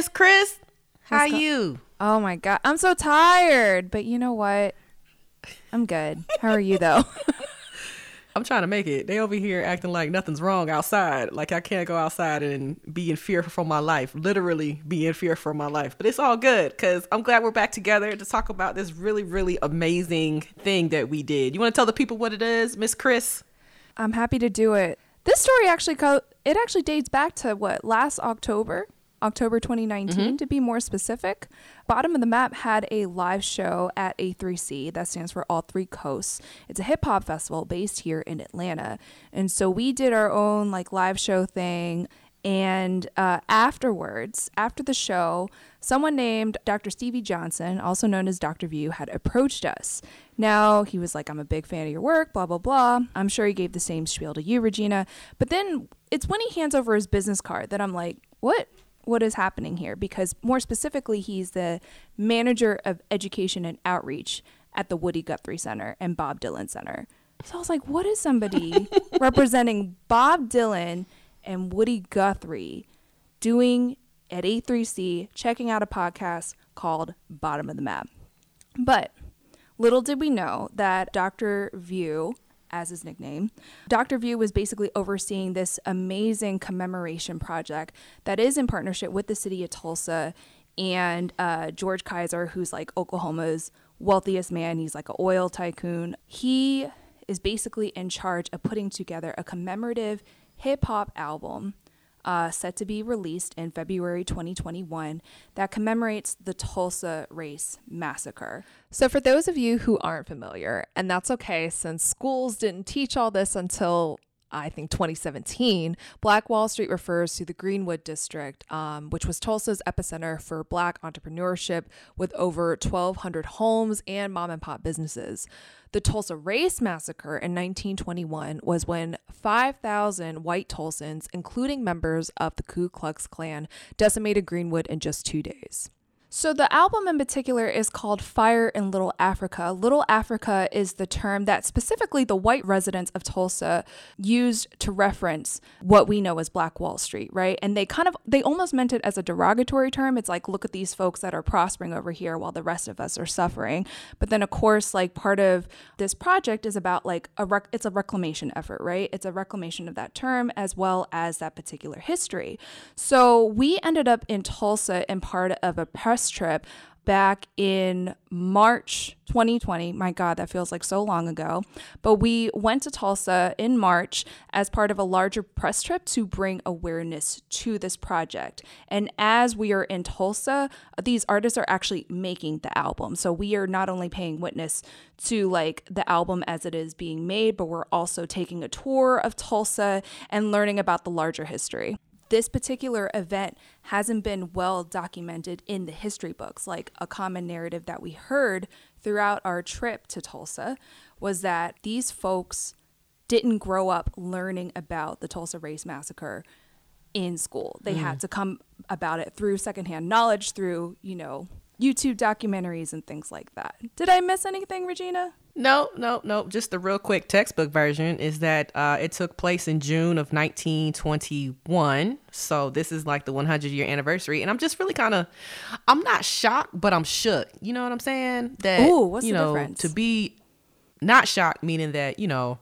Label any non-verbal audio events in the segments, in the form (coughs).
Miss Chris. How What's go- you? Oh my god, I'm so tired. But you know what? I'm good. How are you though? (laughs) I'm trying to make it. They over here acting like nothing's wrong outside. Like I can't go outside and be in fear for my life. Literally be in fear for my life. But it's all good because I'm glad we're back together to talk about this really, really amazing thing that we did. You want to tell the people what it is, Miss Chris? I'm happy to do it. This story actually co- it actually dates back to what last October, October 2019 to be more specific. Bottom of the Map had a live show at A3C that stands for All Three Coasts. It's a hip hop festival based here in Atlanta, and so we did our own like live show thing. And uh, afterwards, after the show, someone named Dr. Stevie Johnson, also known as Dr. View, had approached us. Now, he was like, I'm a big fan of your work, blah, blah, blah. I'm sure he gave the same spiel to you, Regina. But then it's when he hands over his business card that I'm like, what? What is happening here? Because more specifically, he's the manager of education and outreach at the Woody Guthrie Center and Bob Dylan Center. So I was like, what is somebody (laughs) representing Bob Dylan and Woody Guthrie doing at A3C, checking out a podcast called Bottom of the Map? But little did we know that Dr. View, as his nickname, Dr. View was basically overseeing this amazing commemoration project that is in partnership with the city of Tulsa and uh, George Kaiser, who's like Oklahoma's wealthiest man. He's like an oil tycoon. He is basically in charge of putting together a commemorative hip hop album uh, set to be released in February 2021 that commemorates the Tulsa Race Massacre. So, for those of you who aren't familiar, and that's okay since schools didn't teach all this until I think 2017, Black Wall Street refers to the Greenwood District, um, which was Tulsa's epicenter for Black entrepreneurship with over 1,200 homes and mom and pop businesses. The Tulsa Race Massacre in 1921 was when 5,000 white Tulsans, including members of the Ku Klux Klan, decimated Greenwood in just two days. So, the album in particular is called Fire in Little Africa. Little Africa is the term that specifically the white residents of Tulsa used to reference what we know as Black Wall Street, right? And they kind of, they almost meant it as a derogatory term. It's like, look at these folks that are prospering over here while the rest of us are suffering. But then, of course, like part of this project is about like a, rec- it's a reclamation effort, right? It's a reclamation of that term as well as that particular history. So, we ended up in Tulsa in part of a press trip back in March 2020. My God, that feels like so long ago. But we went to Tulsa in March as part of a larger press trip to bring awareness to this project. And as we are in Tulsa, these artists are actually making the album. So we are not only paying witness to like the album as it is being made, but we're also taking a tour of Tulsa and learning about the larger history this particular event hasn't been well documented in the history books. Like a common narrative that we heard throughout our trip to Tulsa was that these folks didn't grow up learning about the Tulsa Race Massacre in school. They mm. had to come about it through secondhand knowledge, through, you know, YouTube documentaries and things like that. Did I miss anything, Regina? No, no, no. Just the real quick textbook version is that uh, it took place in June of 1921. So this is like the 100 year anniversary, and I'm just really kind of, I'm not shocked, but I'm shook. You know what I'm saying? That Ooh, what's you the know difference? to be not shocked, meaning that you know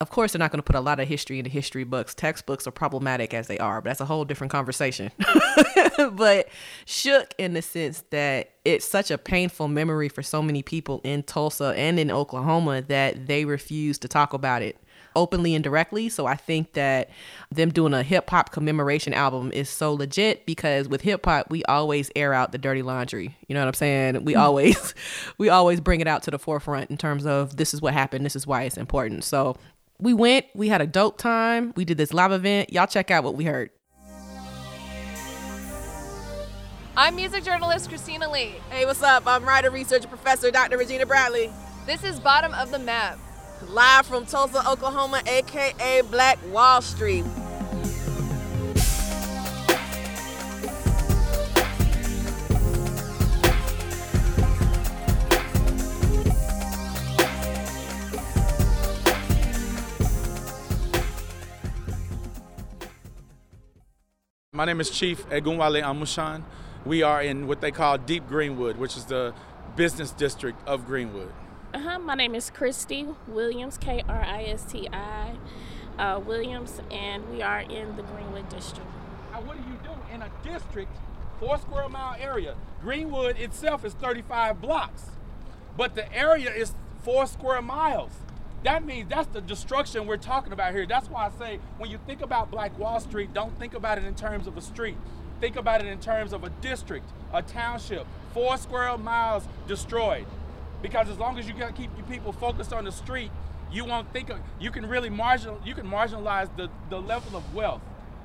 of course, they're not going to put a lot of history into history books. Textbooks are problematic as they are, but that's a whole different conversation. (laughs) but shook in the sense that it's such a painful memory for so many people in Tulsa and in Oklahoma that they refuse to talk about it openly and directly. So I think that them doing a hip hop commemoration album is so legit because with hip hop we always air out the dirty laundry. You know what I'm saying? We mm. always (laughs) we always bring it out to the forefront in terms of this is what happened, this is why it's important. So we went, we had a dope time. We did this live event. Y'all check out what we heard. I'm music journalist Christina Lee. Hey, what's up? I'm writer, researcher, professor Dr. Regina Bradley. This is Bottom of the Map. Live from Tulsa, Oklahoma, aka Black Wall Street. My name is Chief Egunwale Amusan. We are in what they call Deep Greenwood, which is the business district of Greenwood. Uh-huh. My name is Kristi Williams, K R I S T I uh, Williams, and we are in the Greenwood district. Now, what do you do in a district, four square mile area? Greenwood itself is 35 blocks, but the area is four square miles. That means that's the destruction we're talking about here. That's why I say when you think about Black Wall Street, don't think about it in terms of a street. Think about it in terms of a district, a township, four square miles destroyed. Because as long as you can keep your people focused on the street, you won't think of you can really marginal you can marginalize the, the level of wealth,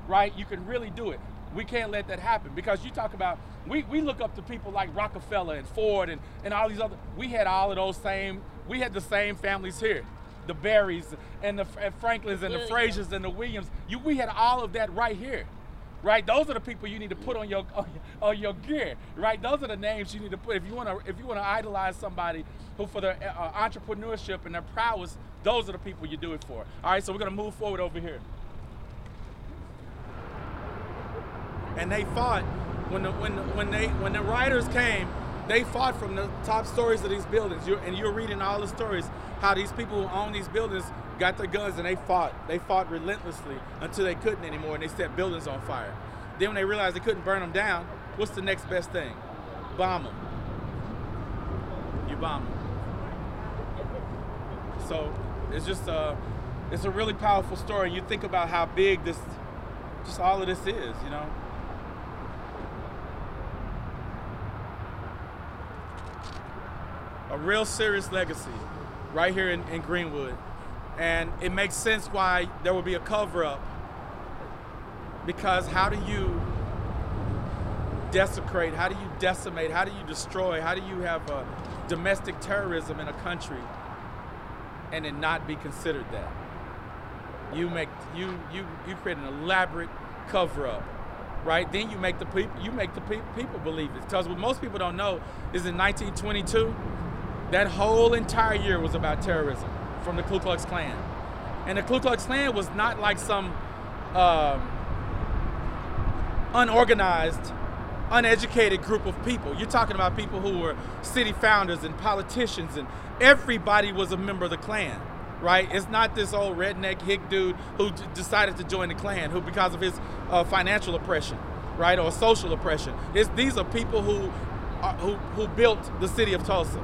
right? You can really do it. We can't let that happen because you talk about we, we look up to people like Rockefeller and Ford and, and all these other we had all of those same we had the same families here the Berries and the and Franklins and the Frasers and the Williams. You, we had all of that right here, right? Those are the people you need to put on your on, your- on your gear, right? Those are the names you need to put if you want to if you want to idolize somebody who for their uh, entrepreneurship and their prowess. Those are the people you do it for. All right, so we're gonna move forward over here. and they fought when the when the, when they when the riders came they fought from the top stories of these buildings. You're, and you're reading all the stories how these people who own these buildings got their guns and they fought. They fought relentlessly until they couldn't anymore and they set buildings on fire. Then when they realized they couldn't burn them down what's the next best thing? Bomb them you bomb them so it's just a, it's a really powerful story you think about how big this just all of this is you know a real serious legacy right here in, in Greenwood. And it makes sense why there will be a cover up. Because how do you desecrate? How do you decimate? How do you destroy? How do you have a domestic terrorism in a country and it not be considered that? You make you you you create an elaborate cover up right? Then you make the people you make the pe- people believe it. Because what most people don't know is in 1922, that whole entire year was about terrorism from the Ku Klux Klan, and the Ku Klux Klan was not like some um, unorganized, uneducated group of people. You're talking about people who were city founders and politicians, and everybody was a member of the Klan right? It's not this old redneck hick dude who d- decided to join the Klan, who because of his uh, financial oppression, right, or social oppression. It's, these are people who, are, who who built the city of Tulsa.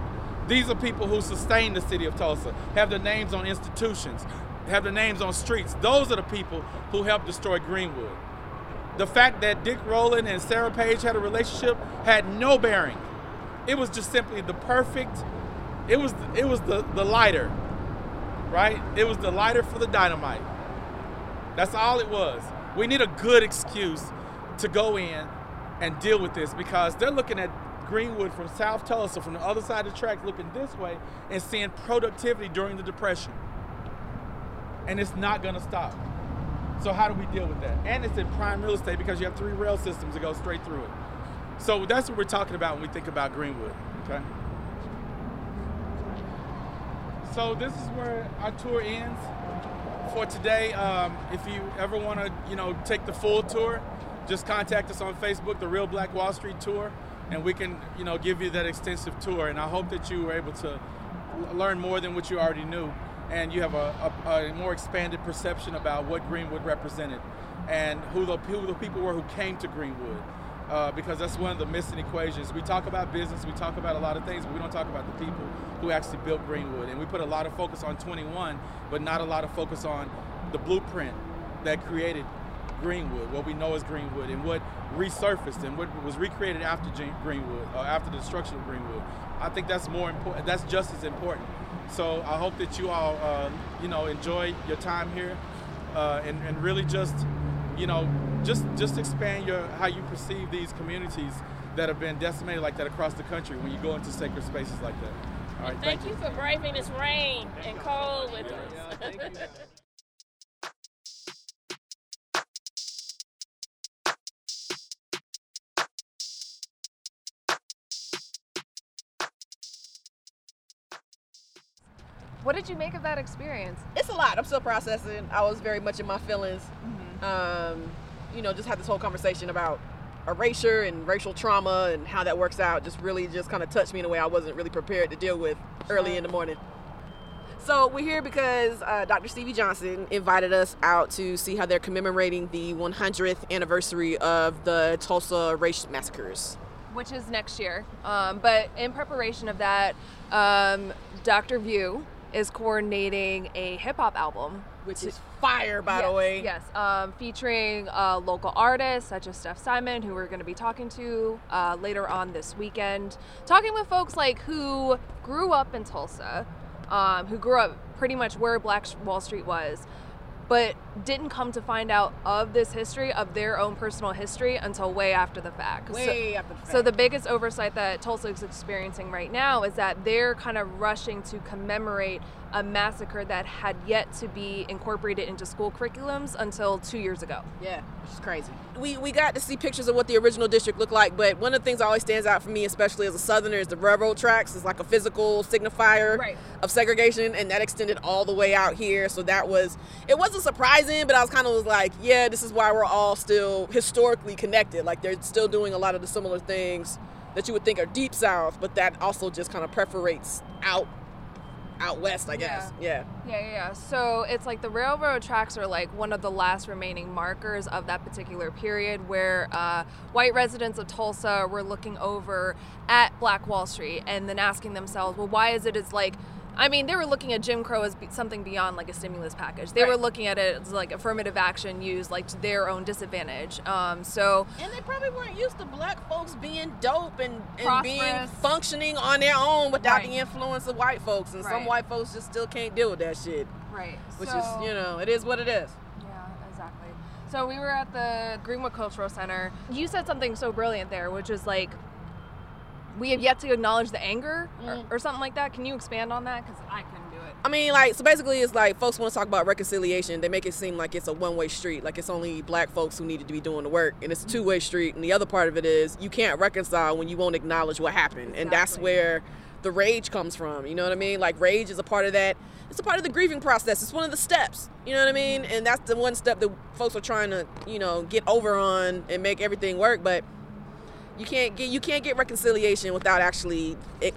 These are people who sustain the city of Tulsa, have their names on institutions, have their names on streets. Those are the people who helped destroy Greenwood. The fact that Dick Rowland and Sarah Page had a relationship had no bearing. It was just simply the perfect. It was it was the the lighter right? It was the lighter for the dynamite. That's all it was. We need a good excuse to go in and deal with this because they're looking at Greenwood from South Tulsa, from the other side of the track, looking this way and seeing productivity during the Depression. And it's not gonna stop. So how do we deal with that? And it's in prime real estate because you have three rail systems that go straight through it. So that's what we're talking about when we think about Greenwood, okay? So this is where our tour ends for today. Um, if you ever want to, you know, take the full tour, just contact us on Facebook, the Real Black Wall Street Tour, and we can, you know, give you that extensive tour. And I hope that you were able to learn more than what you already knew, and you have a, a, a more expanded perception about what Greenwood represented and who the, who the people were who came to Greenwood. Uh, because that's one of the missing equations. We talk about business, we talk about a lot of things, but we don't talk about the people who actually built Greenwood. And we put a lot of focus on 21, but not a lot of focus on the blueprint that created Greenwood, what we know as Greenwood, and what resurfaced and what was recreated after Greenwood, uh, after the destruction of Greenwood. I think that's more important. That's just as important. So I hope that you all, uh, you know, enjoy your time here, uh, and, and really just, you know, just just expand your how you perceive these communities that have been decimated like that across the country when you go into sacred spaces like that. All right, Thank you for braving this rain and cold with us. (laughs) What did you make of that experience? It's a lot. I'm still processing. I was very much in my feelings. Mm-hmm. Um, you know, just had this whole conversation about erasure and racial trauma and how that works out just really just kind of touched me in a way I wasn't really prepared to deal with early in the morning. So we're here because uh, Dr. Stevie Johnson invited us out to see how they're commemorating the 100th anniversary of the Tulsa race massacres. which is next year. Um, but in preparation of that, um, Dr. View is coordinating a hip hop album. Which is fire, by yes, the way. Yes, um, featuring uh, local artists such as Steph Simon, who we're going to be talking to uh, later on this weekend. Talking with folks like who grew up in Tulsa, um, who grew up pretty much where Black Wall Street was, but didn't come to find out of this history, of their own personal history, until way after the fact. So- Way after the fact. so the biggest oversight that Tulsa is experiencing right now is that they're kind of rushing to commemorate a massacre that had yet to be incorporated into school curriculums until two years ago. Yeah, which is crazy. We we got to see pictures of what the original district looked like, but one of the things that always stands out for me, especially as a southerner, is the railroad tracks. It's like a physical signifier Right. of segregation, and that extended all the way out here. So that was it wasn't surprising, but I was kind of was like, yeah, this is why we're all still historically connected. Like they're still doing a lot of the similar things that you would think are deep south, but that also just kind of perforates out out west, I guess. Yeah. Yeah, yeah, yeah. So it's like the railroad tracks are like one of the last remaining markers of that particular period where uh, white residents of Tulsa were looking over at Black Wall Street and then asking themselves, well, why is it as like, I mean, they were looking at Jim Crow as something beyond like a stimulus package. They were looking at it as like affirmative action used like to their own disadvantage. Um, so And they probably weren't used to black folks being dope and, and being functioning on their own without Right. the influence of white folks. And some white folks just still can't deal with that shit. right, Which is, you know, it is what it is. Yeah, exactly. So we were at the Greenwood Cultural Center. You said something so brilliant there, which is like, we have yet to acknowledge the anger or, mm. or something like that. Can you expand on that? Because I couldn't do it. I mean, like, so basically, it's like folks want to talk about reconciliation. They make it seem like it's a one way street, like it's only black folks who needed to be doing the work. And it's a two way street. And the other part of it is you can't reconcile when you won't acknowledge what happened. And that's where the rage comes from. You know what I mean? Like, rage is a part of that. It's a part of the grieving process. It's one of the steps. You know what I mean? And that's the one step that folks are trying to, you know, get over on and make everything work. But you can't get you can't get reconciliation without actually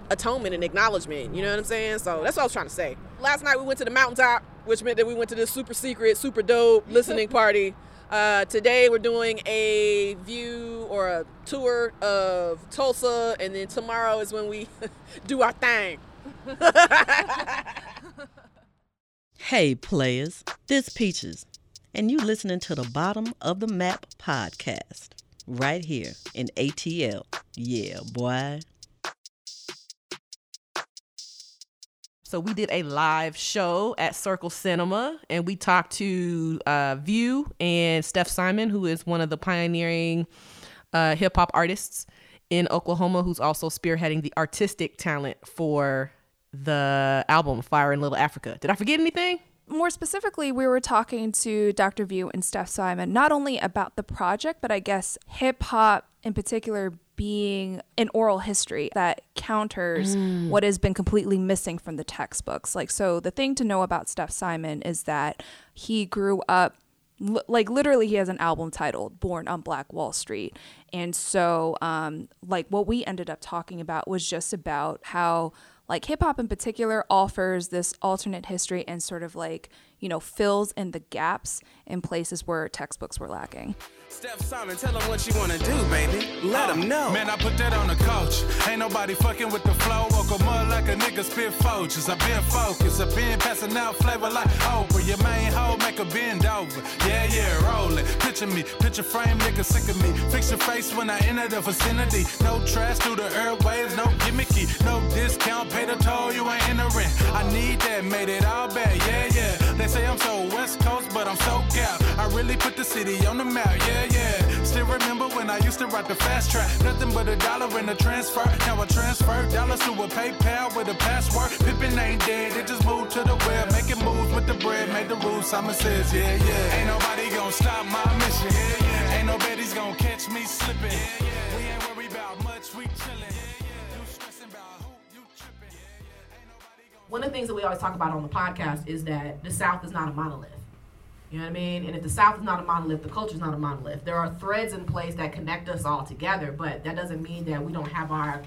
atonement and acknowledgement. You know what I'm saying? So that's what I was trying to say. Last night we went to the mountaintop, which meant that we went to this super secret, super dope (laughs) listening party. Uh, today we're doing a view or a tour of Tulsa, and then tomorrow is when we (laughs) do our thing. (laughs) Hey, players, this Peaches, and you listening to the Bottom of the Map podcast right here in ATL. Yeah, boy. So we did a live show at Circle Cinema, and we talked to uh, View and Steph Simon, who is one of the pioneering uh, hip hop artists in Oklahoma, who's also spearheading the artistic talent for the album Fire in Little Africa. Did I forget anything? More specifically, we were talking to Dr. View and Steph Simon not only about the project, but I guess hip hop in particular being an oral history that counters what has been completely missing from the textbooks. Like, so the thing to know about Steph Simon is that he grew up. Like literally, he has an album titled "Born on Black Wall Street," and so, um, like, what we ended up talking about was just about how like hip hop in particular offers this alternate history and sort of like, you know, fills in the gaps in places where textbooks were lacking. Steph Simon, tell him what you wanna do, baby. Let him know. Man, I put that on the coach. Ain't nobody fucking with the flow. Woke 'em up like a nigga spit foaches. I been focused. I been passing out flavor like Oprah. Your main hoe make a bend over. Yeah, yeah, roll it. Picture me, picture frame, nigga sick of me. Fix your face when I enter the vicinity. No trash through the airwaves, no gimmicky. No discount, pay the toll, you ain't entering. I need that, made it all bad. Yeah, yeah. They say I'm so West Coast, but I'm so cap. I really put the city on the map. Yeah, yeah. Still remember when I used to ride the fast track. Nothing but a dollar in the transfer. Now I transfer dollars to a PayPal with a password. Pippin ain't dead, it just moved to the web. Making moves with the bread, made the rules. I'm a says, yeah, yeah. Ain't nobody gonna stop my mission. Yeah, yeah. Ain't nobody's gonna catch me slipping. Yeah, yeah. We ain't worried about much, we chillin'. Yeah, yeah. You about One of the things that we always talk about on the podcast is that the South is not a monolith. You know what I mean? And if the South is not a monolith, the culture is not a monolith. There are threads in place that connect us all together, but that doesn't mean that we don't have our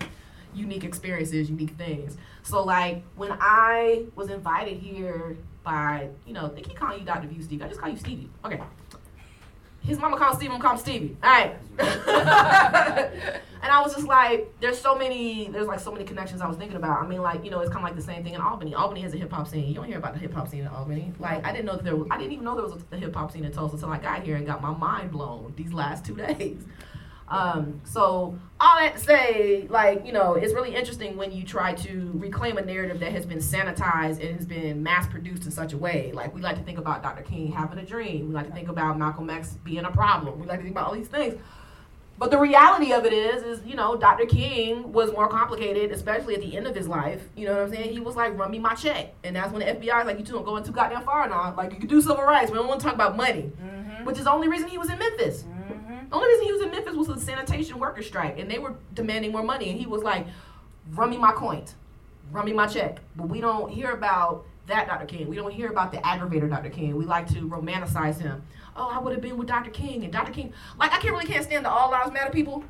unique experiences, unique things. So, like, when I was invited here by, you know, they keep calling you Dr. View Stevie. I just call you Stevie. Okay. His mama called Stevie, I'm Stevie. All right. (laughs) and I was just like, there's so many, there's like so many connections I was thinking about. I mean, like, you know, it's kind of like the same thing in Albany. Albany has a hip hop scene. You don't hear about the hip hop scene in Albany. Like, I didn't know that there was, I didn't even know there was a, a hip hop scene in Tulsa until I got here and got my mind blown these last two (laughs) days. Um, so all that to say, like, you know, it's really interesting when you try to reclaim a narrative that has been sanitized and has been mass produced in such a way. Like we like to think about Dr. King having a dream. We like to think about Malcolm X being a problem. We like to think about all these things. But the reality of it is, is you know, Dr. King was more complicated, especially at the end of his life. You know what I'm saying? He was like, "Run me my check," and that's when the FBI is like, "You two don't going too goddamn far now. Like, you can do civil rights. We don't want to talk about money," which is the only reason he was in Memphis. The only reason he was in Memphis was the sanitation worker strike, and they were demanding more money, and he was like, "Run me my coins, run me my check." But we don't hear about that Dr. King. We don't hear about the aggravator Dr. King. We like to romanticize him. Oh, I would have been with Dr. King, and Dr. King. Like, I can't really can't stand the All Lives Matter people.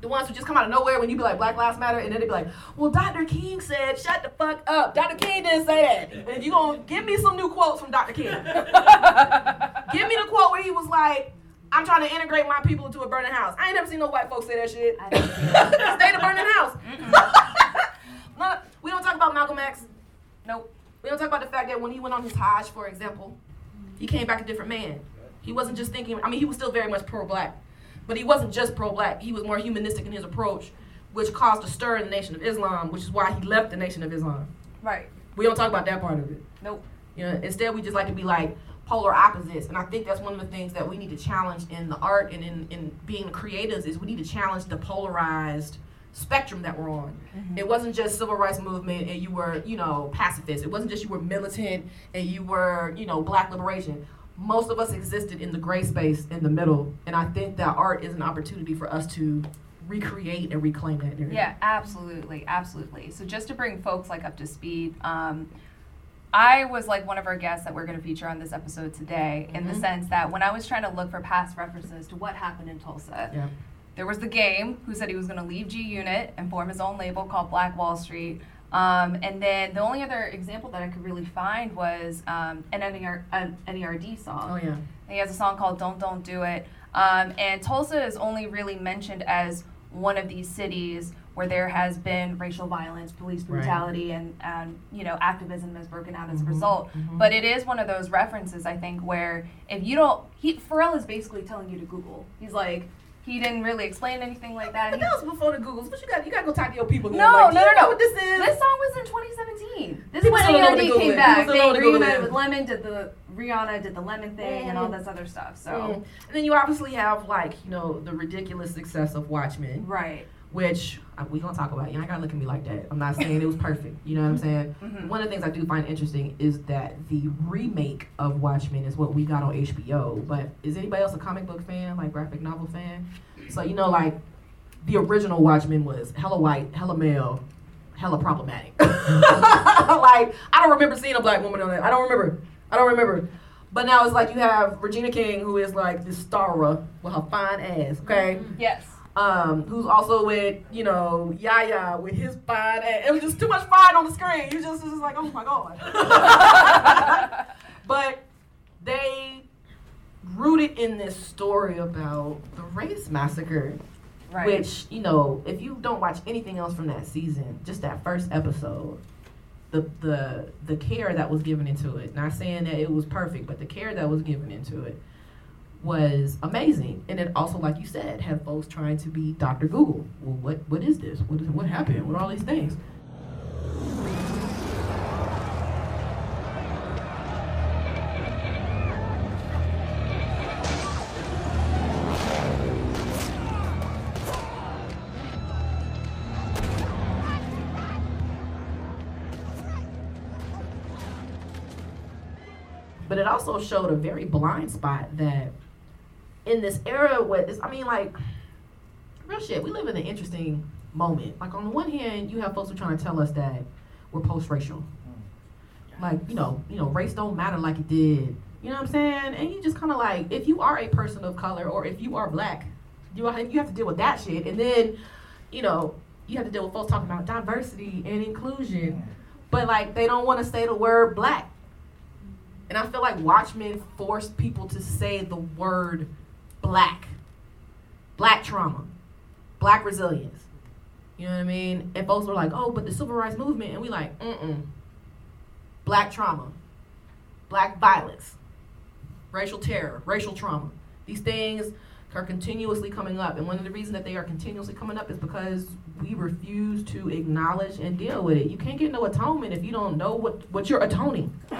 The ones who just come out of nowhere when you be like Black Lives Matter, and then they be like, "Well, Dr. King said, shut the fuck up. Dr. King didn't say that." And if you gonna give me some new quotes from Dr. King, (laughs) give me the quote where he was like, "I'm trying to integrate my people into a burning house." I ain't never seen no white folks say that shit. Stay (laughs) in a burning house. No, (laughs) we don't talk about Malcolm X. Nope. We don't talk about the fact that when he went on his Hajj, for example, he came back a different man. He wasn't just thinking. I mean, he was still very much pro-black, but he wasn't just pro-black. He was more humanistic in his approach, which caused a stir in the Nation of Islam, which is why he left the Nation of Islam. Right. We don't talk about that part of it. Nope. You know, instead we just like to be like polar opposites. And I think that's one of the things that we need to challenge in the art and in, in being creatives is we need to challenge the polarized spectrum that we're on. It wasn't just civil rights movement and you were, you know, pacifist. It wasn't just you were militant and you were, you know, black liberation. Most of us existed in the gray space in the middle. And I think that art is an opportunity for us to recreate and reclaim that narrative. Yeah, absolutely, absolutely. So just to bring folks like up to speed, um, I was like one of our guests that we're going to feature on this episode today, in the Mhm. sense that when I was trying to look for past references to what happened in Tulsa, Yeah. there was the game who said he was going to leave G Unit and form his own label called Black Wall Street. Um, and then the only other example that I could really find was um, an, NER, an NERD song. Oh yeah. He has a song called Don't Don't Do It. Um, and Tulsa is only really mentioned as one of these cities where there has been racial violence, police Right. brutality, and, and you know activism has broken out as a Mhm, result. mhm. But it is one of those references I think where if you don't, he Pharrell is basically telling you to Google. He's like he didn't really explain anything like that. But that was before the Googles. But you got you got to go talk to your people. no. Like, no, no, know no. What this is. This song was in 2017. This People is when don't know what NERD Google came back. They still know what Google reunited with Lemon, did the Rihanna did the Lemon thing, and all Mhm. this other stuff. So Mm. And then you obviously have like you know the ridiculous success of Watchmen, right. Which uh, we gonna talk about. You ain't gotta look at me like that. I'm not saying it was perfect. You know what I'm saying? Mhm. One of the things I do find interesting is that the remake of Watchmen is what we got on HBO. But is anybody else a comic book fan, like graphic novel fan? So you know, like the original Watchmen was hella white, hella male, hella problematic. (laughs) like I don't remember seeing a black woman on that. I don't remember. I don't remember. But now it's like you have Regina King, who is like this Starra with her fine ass, okay? Yes. Um, who's also with, you know, Yaya with his fine ass. It was just too much fine on the screen. You just, just like, oh my God. (laughs) but they rooted in this story about the race massacre Right. which, you know, if you don't watch anything else from that season, just that first episode, the the the care that was given into it. Not saying that it was perfect, but the care that was given into it was amazing. And it also, like you said, had folks trying to be Dr. Google. Well, what what is this? What is what happened? What are all these things? But it also showed a very blind spot that in this era where this, I mean, like, real shit, we live in an interesting moment. Like, on the one hand, you have folks who are trying to tell us that we're post racial. Mm. Like, you know, you know, race don't matter like it did You know what I'm saying? And you just kind of like, if you are a person of color or if you are black, you you have to deal with that shit. And then, you know, you have to deal with folks talking about diversity and inclusion, mm. but like they don't want to say the word black. And I feel like Watchmen forced people to say the word black, black trauma, black resilience. You know what I mean? And folks were like, "Oh, but the civil rights movement," and we like, "Mm-mm." Black trauma, black violence, racial terror, racial trauma. These things are continuously coming up. And one of the reasons that they are continuously coming up is because we refuse to acknowledge and deal with it. You can't get no atonement if you don't know what, what you're atoning. You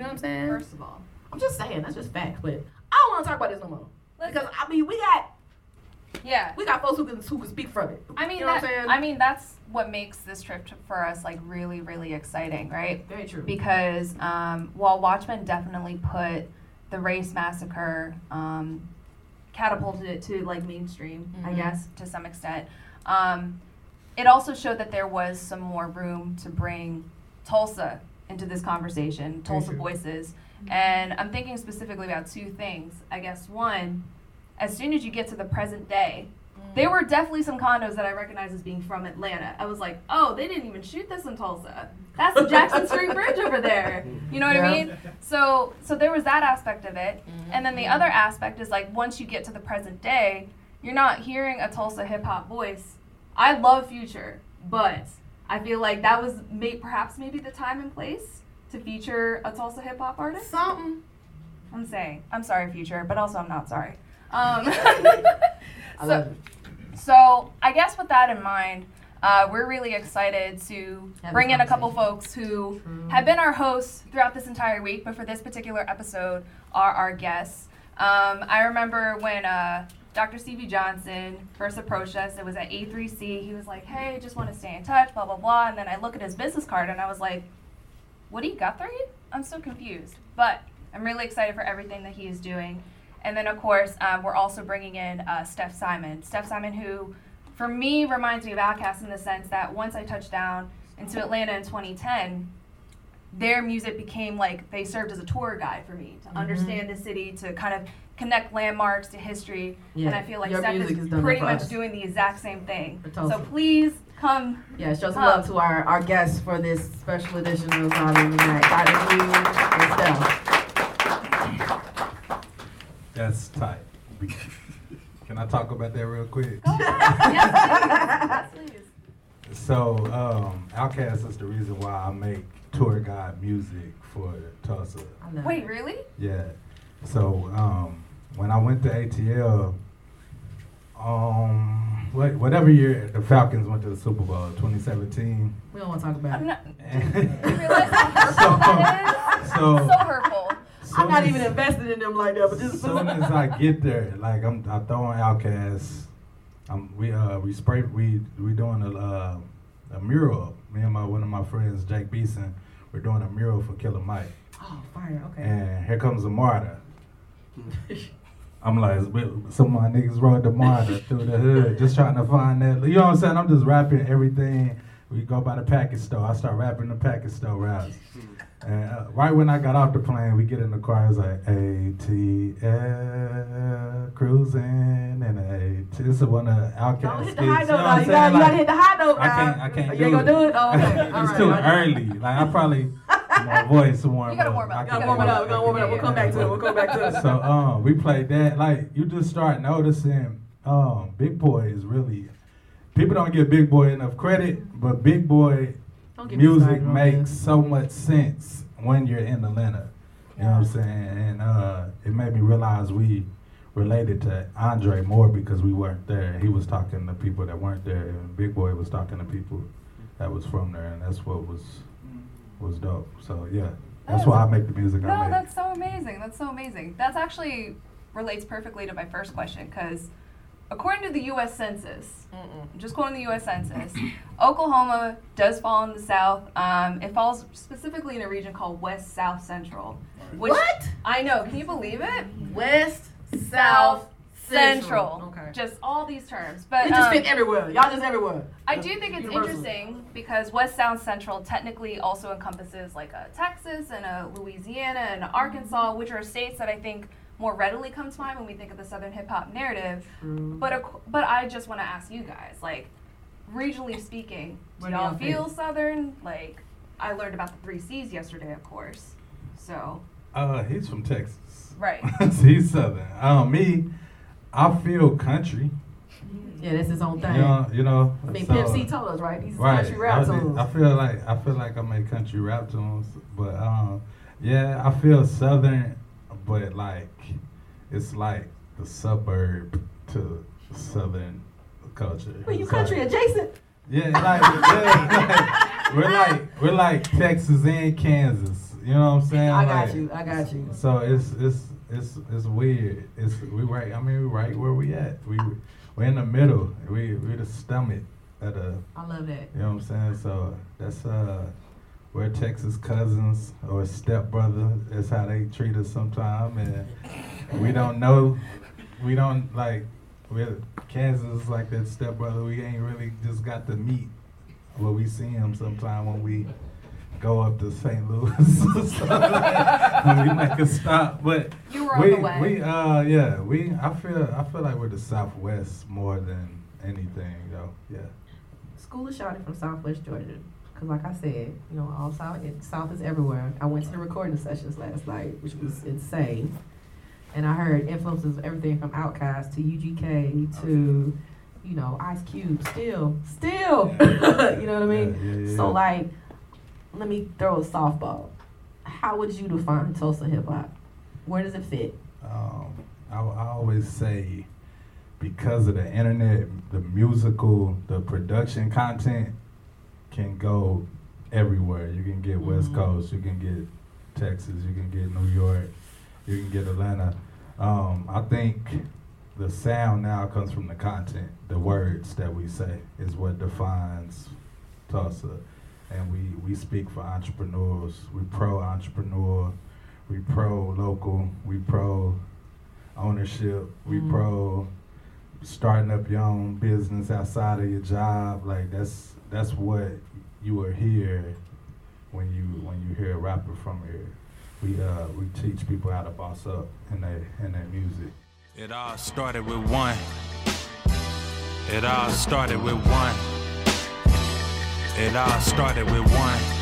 know what I'm saying? First of all, I'm just saying, that's just facts. But I don't want to talk about this no more. Because, I mean, we got Yeah. we got folks who can, who can speak from it. I mean, you know that, what I'm saying? I mean that's what makes this trip to, for us like really, really exciting, right? Very true. Because um, while Watchmen definitely put the race massacre, um, catapulted it to like mainstream, I Mhm. guess to some extent. Um, it also showed that there was some more room to bring Tulsa into this conversation, Tulsa voices, and I'm thinking specifically about two things. I guess one, as soon as you get to the present day, mm. there were definitely some condos that I recognized as being from Atlanta. I was like, oh, they didn't even shoot this in Tulsa. That's the Jackson (laughs) Street Bridge over there. You know what I mean? So, so there was that aspect of it, mm-hmm. and then the other aspect is like once you get to the present day, you're not hearing a Tulsa hip hop voice. I love Future, but I feel like that was may- perhaps maybe the time and place to feature a Tulsa hip hop artist. Something. I'm saying, I'm sorry, Future, but also I'm not sorry. (laughs) Um, I (laughs) so, so I guess with that in mind, uh, we're really excited to Have bring in a couple folks who have been our hosts throughout this entire week, but for this particular episode are our guests. Um, I remember when uh, Dr. Stevie Johnson first approached us, it was at A3C. He was like, hey, just want to stay in touch, blah, blah, blah. And then I look at his business card and I was like, Woody Guthrie? I'm so confused. But I'm really excited for everything that he is doing. And then, of course, um, we're also bringing in uh, Steph Simon. Steph Simon, who for me reminds me of Outkast in the sense that once I touched down into Atlanta in 2010, their music became like they served as a tour guide for me to understand the city, to kind of connect landmarks to history. Yeah. and I feel like your Steph is has done that pretty much us. doing the exact same thing. So please come. Yeah, show some love to our, our guests for this special edition of Solid Night. Dr. Lee and Steph. That's tight. (laughs) Can I talk about that real quick? yes, please. So, um, Outkast is the reason why I make tour guide music for Tulsa. Wait, it. really? Yeah. So, um, when I went to ATL, um, what, whatever year the Falcons went to the Super Bowl, 2017. We don't want to talk about I'm it. not. (laughs) You realize how hurtful that is? So, So hurtful. I'm not soon even as- invested in them like that, but just soon as I get there, like I'm, I throwing Outkast. Um, we uh we spray we we doing a uh, a mural. Me and my one of my friends, Jake Beeson, we're doing a mural for Killer Mike. Oh, fire. Okay. And here comes a MARTA. (laughs) I'm like, some of my niggas rode the MARTA through the hood, just trying to find that. You know what I'm saying? I'm just rapping everything. We go by the package store. I start rapping the package store raps. And uh, right when I got off the plane, we get in the car. It's like ATL cruising and AT. This is one of the Don't hit the high You note know what now. I'm You gotta, you Like, gotta hit the high note. I can't. I can't. You ain't gonna do it? Oh, okay. (laughs) it's right. too right. early. Like I probably my voice warm You gotta up. warm up. You gotta warm it up. We gotta warm it up. We'll come back to it. We'll come back to it. So um, we played that. Like you just start noticing, um, Big Boi is really. People don't give Big Boi enough credit, but Big Boi Don't get me music makes so much sense when you're in Atlanta. You know what I'm saying? And uh, it made me realize we related to Andre more because we weren't there. He was talking to people that weren't there, and Big Boi was talking to people that was from there, and that's what was was dope. So yeah, that's why I make the music I No, make. that's so amazing. That's so amazing. That's actually relates perfectly to my first question because according to the U.S. Census, I'm just quoting the U.S. Census, (coughs) Oklahoma does fall in the South. Um, it falls specifically in a region called West South Central. Which What? I know. Can you believe it? West, South, Central. Okay. Just all these terms. But It just um, fit everywhere. Y'all just everywhere. I do think it's Universal. interesting because West South Central technically also encompasses like a Texas and a Louisiana and a Arkansas, which are states that I think more readily come to mind when we think of the Southern hip hop narrative. But ac- but I just want to ask you guys, like, regionally speaking, do What y'all y'all feel think? Southern? Like, I learned about the three C's yesterday, of course. So Uh, he's from Texas. right. So (laughs) he's Southern. Um, me, I feel country. Yeah, that's his own thing. You know, you know. I mean, so- Pimp C told us, right? These Right. country rap I, songs. I feel like I feel like I make country rap tunes, but um, yeah, I feel southern, but like it's like the suburb to southern culture. Well, you It's country adjacent. Yeah, like, yeah, like we're like we're like Texas and Kansas. You know what I'm saying? I got Like, you. I got you. So it's it's it's it's weird. It's we right. I mean, we right where we at. We we're in the middle. We we the stomach of the. I love that. You know what I'm saying? So that's uh, we're Texas cousins or stepbrother. That's how they treat us sometimes, and we don't know. We don't like. We're Kansas is like that stepbrother. We ain't really just got to meet. Well, we see him sometime when we go up to St. Louis. so like, when we make a stop, but You were on we the way. we uh yeah we I feel I feel like we're the Southwest more than anything though. Yeah. School is shouting from Southwest Georgia. Cause like I said, you know, all South, it, South is everywhere. I went to the recording sessions last night, which was insane. And I heard influences of everything from Outkast to UGK to, you know, Ice Cube. Still, still, (laughs) you know what I mean? Yeah, yeah, So like, let me throw a softball. How would you define Tulsa hip hop? Where does it fit? Um, I, I always say because of the internet, the musical, the production content can go everywhere. You can get West Mhm. Coast, you can get Texas, you can get New York, you can get Atlanta. Um, I think the sound now comes from the content. The words that we say is what defines Tulsa. And we, we speak for entrepreneurs. We pro entrepreneur. We pro local. We pro ownership. We Mhm. pro starting up your own business outside of your job. Like that's that's what you are here when you when you hear a rapper from here. We uh we teach people how to boss up in their in their music. It all started with one. It all started with one. It all started with one.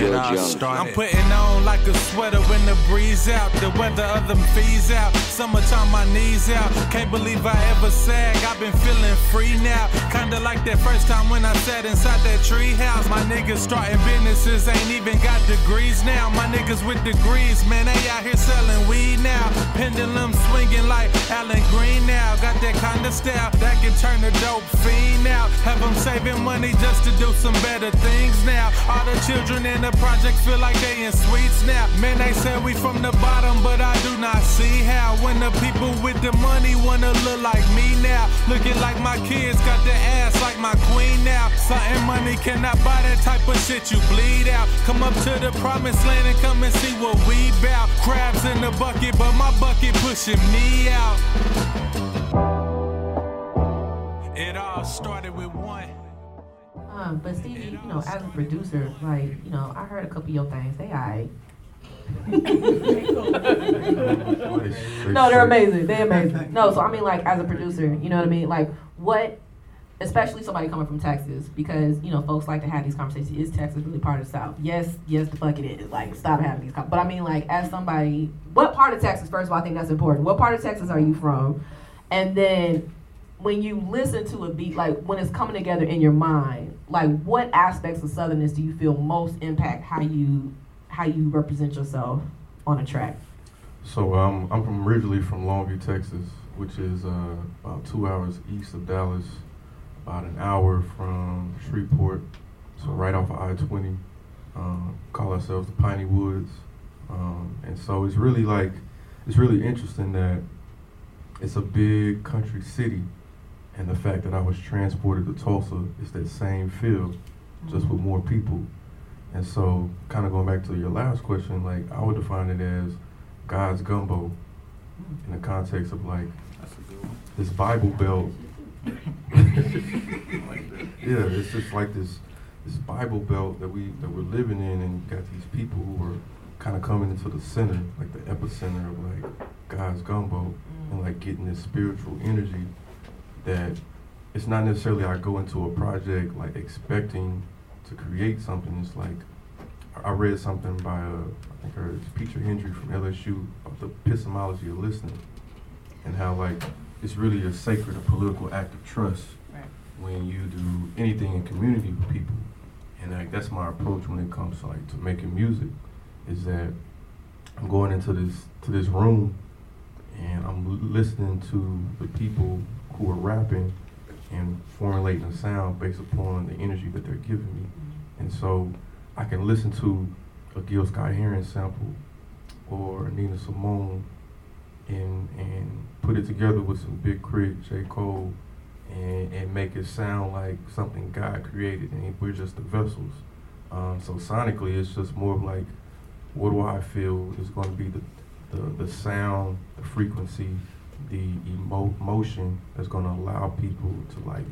Uh, it all started. I'm putting on like a sweater when the breeze out. The weather of them fees out. Summertime, my knees out. Can't believe I ever sag. I've been feeling free now. Kinda like that first time when I sat inside that tree house. My niggas starting businesses ain't even got degrees now. My niggas with degrees, man, they out here selling weed now. Pendulum swinging like Alan Green now. Got that kind of style that can turn a dope fiend out. Have them saving money just to do some better things now. All the children in the project feel like they in sweet snap. Man, they say we from the bottom, but I do not see how. When the people with the money wanna look like me now. Looking like my kids got the ass like my queen now. Something money cannot buy that type of shit you bleed out. Come up to the promised land and come and see what we bout. Crabs in the bucket, but my bucket pushing me out. It all started with. Um, but Stevie, you know, as a producer, like, you know, I heard a couple of your things. They alright. (laughs) no, they're amazing. They're amazing. No, so I mean, like, as a producer, you know what I mean? Like, what, especially somebody coming from Texas, because, you know, folks like to have these conversations. Is Texas really part of the South? Yes, yes, the fuck it is. Like, stop having these con- But I mean, like, as somebody, what part of Texas, first of all, I think that's important. What part of Texas are you from? And then when you listen to a beat, like when it's coming together in your mind, like what aspects of Southernness do you feel most impact how you how you represent yourself on a track? So um, I'm from originally from Longview, Texas, which is uh, about two hours east of Dallas, about an hour from Shreveport, so right off of I-20. Um, call ourselves the Piney Woods, um, and so it's really like it's really interesting that it's a big country city, and the fact that I was transported to Tulsa is that same feel, just mm-hmm. with more people. And so, kind of going back to your last question, like I would define it as God's gumbo. in the context of like this Bible Belt. (laughs) yeah, it's just like this this Bible Belt that we that we're living in, and got these people who are kind of coming into the center, like the epicenter of like God's gumbo, and like getting this spiritual energy that it's not necessarily I go into a project like expecting to create something. It's like I read something by uh, I think her Petra Hendry from LSU the epistemology of listening and how like it's really a sacred, a political act of trust when you do anything in community with people. And like that's my approach when it comes to like to making music, is that I'm going into this to this room and I'm listening to the people who are rapping and formulating a sound based upon the energy that they're giving me. And so I can listen to a Gil Scott Heron sample or Nina Simone and and put it together with some Big K.R.I.T., J. Cole, and, and make it sound like something God created and we're just the vessels. Um, so sonically it's just more of like what do I feel is going to be the, the, the sound, the frequency, the emo- emotion that's going to allow people to like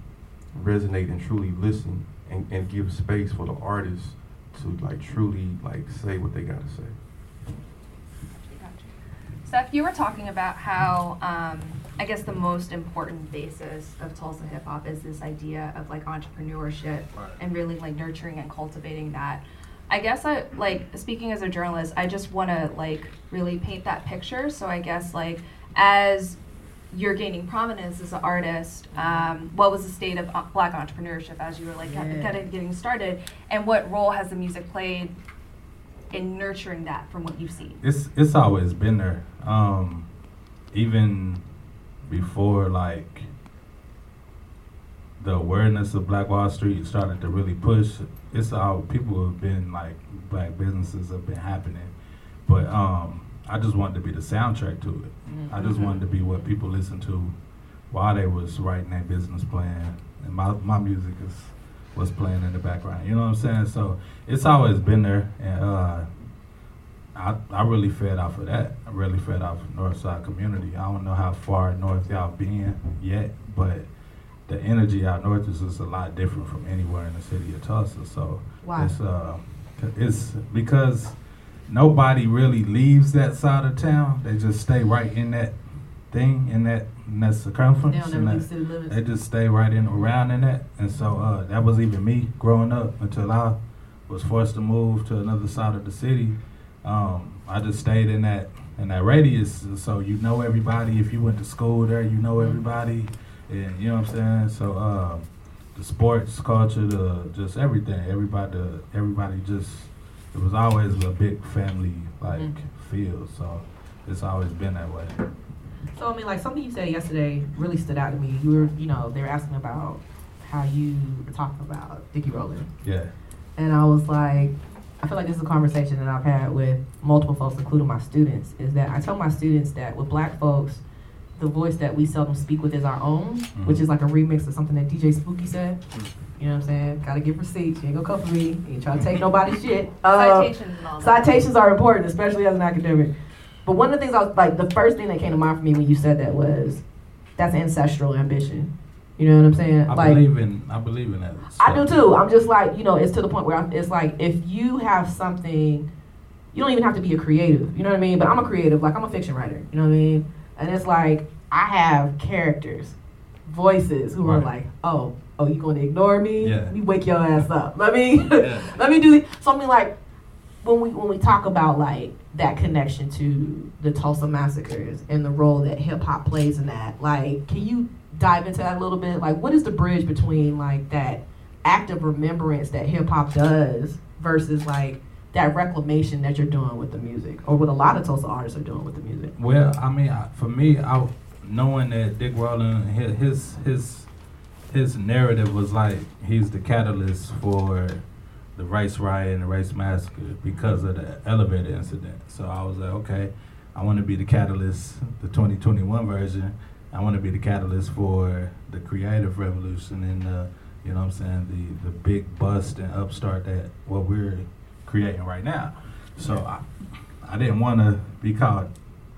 resonate and truly listen and, and give space for the artists to like truly like say what they got to say. Steph, you were talking about how um, I guess the most important basis of Tulsa hip hop is this idea of like entrepreneurship and really like nurturing and cultivating that. I guess I like speaking as a journalist, I just want to like really paint that picture. So I guess like as you're gaining prominence as an artist, um, what was the state of uh, black entrepreneurship as you were like Yeah. kind of getting started, and what role has the music played in nurturing that from what you've seen? it's it's always been there. Um, even before like the awareness of Black Wall Street started to really push, it's all people have been like black businesses have been happening. But um, I just wanted to be the soundtrack to it. I just wanted to be what people listen to while they was writing their business plan, and my my music is was playing in the background. You know what I'm saying? So it's always been there, and uh, I I really fed off of that. I really fed off of North Side community. I don't know how far north y'all been yet, but the energy out north is just a lot different from anywhere in the city of Tulsa. So Why? it's uh it's because nobody really leaves that side of town. They just stay right in that thing in that in that circumference. They that- leave city limits. They just stay right in around in that. And so uh, that was even me growing up until I was forced to move to another side of the city. Um, I just stayed in that in that radius. So you know everybody. If you went to school there, you know everybody. And you know what I'm saying? So uh, the sports culture, the just everything. Everybody everybody just it was always a big family like Mhm. feel. So it's always been that way. So I mean, like something you said yesterday really stood out to me. You were, you know, they were asking about how you were talking about Dickie Rowland, Yeah. and I was like, I feel like this is a conversation that I've had with multiple folks, including my students. Is that I tell my students that with Black folks, the voice that we seldom speak with is our own, which is like a remix of something that DJ Spooky said. You know what I'm saying? Gotta give receipts. You ain't gonna come for me. You ain't trying to take nobody's (laughs) shit. Uh, Citations and all that. Citations are important, especially as an academic. But one of the things I was like, the first thing that came to mind for me when you said that was, that's ancestral ambition. You know what I'm saying? I like, believe in I believe in that. I do too. I'm just like, you know, it's to the point where I, it's like, if you have something, you don't even have to be a creative. You know what I mean? But I'm a creative. Like, I'm a fiction writer. You know what I mean? And it's like, I have characters, voices who are like, oh, oh, you going to ignore me? Yeah. Let me wake your ass up. Let me, (laughs) Yeah. (laughs) let me do something like when we when we talk about like that connection to the Tulsa massacres and the role that hip hop plays in that. Like, can you dive into that a little bit? Like, what is the bridge between like that act of remembrance that hip hop does versus like that reclamation that you're doing with the music, or what a lot of Tulsa artists are doing with the music? Well, I mean, I- for me, I knowing that Dick Rowland, his his his narrative was like he's the catalyst for the race riot and the race massacre because of the elevator incident. So I was like, okay, I want to be the catalyst, the 2021 version. I want to be the catalyst for the creative revolution and the, you know what I'm saying, the the big bust and upstart that what we're creating right now. So I, I didn't want to be called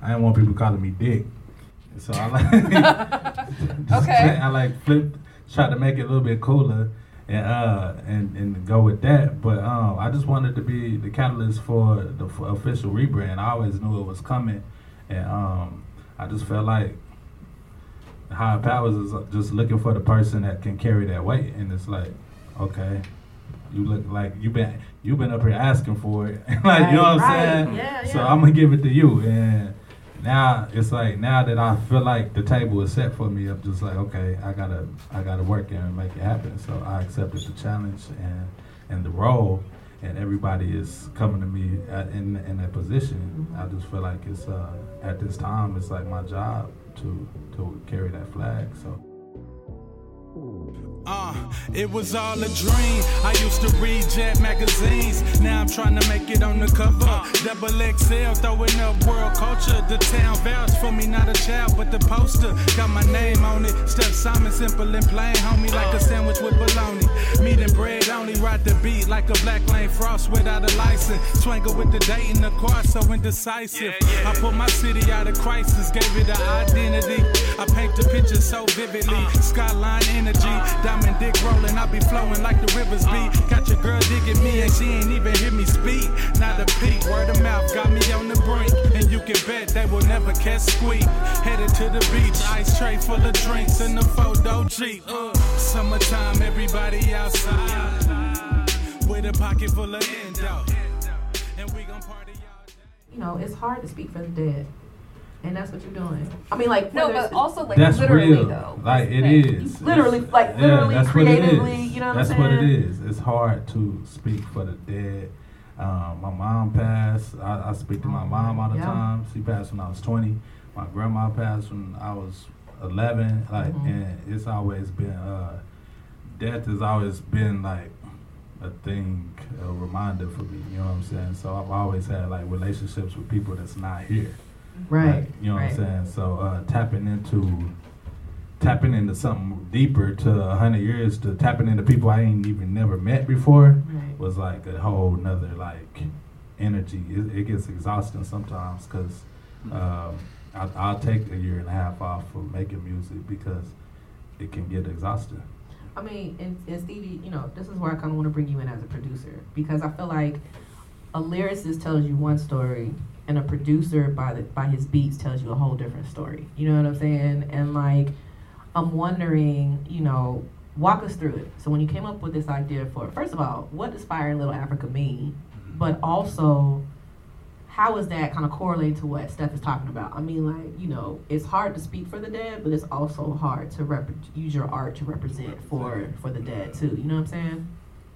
I didn't want people calling me Dick. So I like (laughs) (laughs) Okay. I like flipped, tried to make it a little bit cooler and uh and and go with that. But um I just wanted to be the catalyst for the f- official rebrand. I always knew it was coming, and um I just felt like higher powers is just looking for the person that can carry that weight, and it's like, okay. You look like you've been you've been up here asking for it, (laughs) like you know what I'm Right, saying. right. Yeah, So. I'm gonna give it to you, and now it's like now that I feel like the table is set for me, I'm just like okay, I gotta I gotta work and make it happen. So I accepted the challenge and and the role, and everybody is coming to me at, in in that position. I just feel like it's uh, at this time it's like my job to to carry that flag. So. Uh, it was all a dream. I used to read Jet magazines. Now I'm trying to make it on the cover. Double XL, throwing up world culture. The town vouch for me, not a child, but the poster. Got my name on it. Steph Simon, simple and plain. Homie, like a sandwich with bologna. Meat and bread only. Ride the beat like a black Lane Frost without a license. Swangle with the date in the car, so indecisive. I put my city out of crisis, gave it an identity. I paint the picture so vividly. Uh. Skyline energy, uh. diamond dick rolling. I be flowing like the rivers uh. be. Got your girl digging me, and she ain't even hear me speak. Not a peek, word of mouth got me on the brink. And you can bet they will never catch squeak. Headed to the beach, ice tray full of drinks in the photo Jeep. Uh, summertime, everybody outside. With a pocket full of endo. And we gon' party You know, it's hard to speak for the dead. And that's what you're doing. I mean, like, No, but it's- also like That's literally real. though. Like it Like, is. literally, It's- like, literally, that's what it creatively, you know what I'm That's what it saying? is. It's hard to speak for the dead. Um, my mom passed. I, I speak to my mom all the Yeah. time. She passed when I was 20. My grandma passed when I was 11. Like, Mhm. and it's always been uh, death has always been like a thing, a reminder for me. You know what I'm saying? So I've always had like relationships with people that's not here. Right, Like, you know right. what I'm saying? So uh, tapping into tapping into something deeper to a hundred years to tapping into people I ain't even never met before Right. was like a whole nother like energy. It, it gets exhausting sometimes because um, I, I'll take a year and a half off from making music because it can get exhausting. I mean, and, and Stevie, you know, this is where I kind of want to bring you in as a producer because I feel like a lyricist tells you one story and a producer by the by his beats tells you a whole different story. You know what I'm saying? And like, I'm wondering, you know, walk us through it. So when you came up with this idea for, first of all, what does Fire in Little Africa mean? Mm-hmm. But also, how is that kind of correlated to what Steph is talking about? I mean, like, you know, it's hard to speak for the dead, but it's also hard to rep- use your art to represent for for the dead too. You know what I'm saying?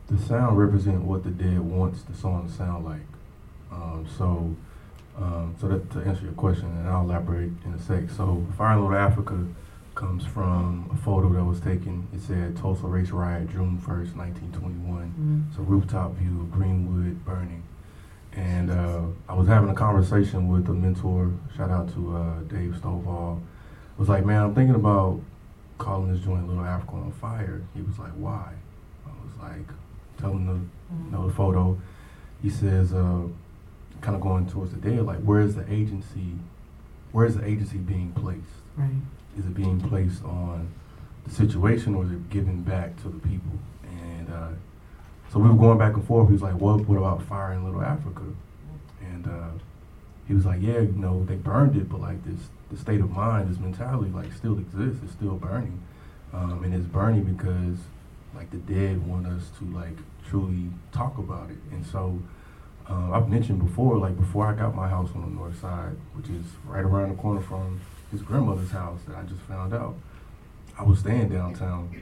the sound represent what the dead wants the song to sound like. Um, so, um, so that, to answer your question, and I'll elaborate in a sec. So, Fire in Little Africa comes from a photo that was taken. It said Tulsa Race Riot, June 1st, 1921. Mhm. It's a rooftop view of Greenwood burning. And uh, I was having a conversation with a mentor. Shout out to uh, Dave Stovall. Was like, man, I'm thinking about calling this joint Little Africa on fire. He was like, why? I was like, tell him the, you know, the photo. He says, uh, kind of going towards the dead, like, where is the agency? Where is the agency being placed? Right. Is it being placed on the situation, or is it given back to the people? And uh, so we were going back and forth. He was like, "What? What about fire in Little Africa?" And uh, he was like, "Yeah, you know, they burned it, but like this, the state of mind, this mentality, like still exists. It's still burning, um, and it's burning because like the dead want us to like truly talk about it. And so um, I've mentioned before, like before I got my house on the north side, which is right around the corner from his grandmother's house that I just found out. I was staying downtown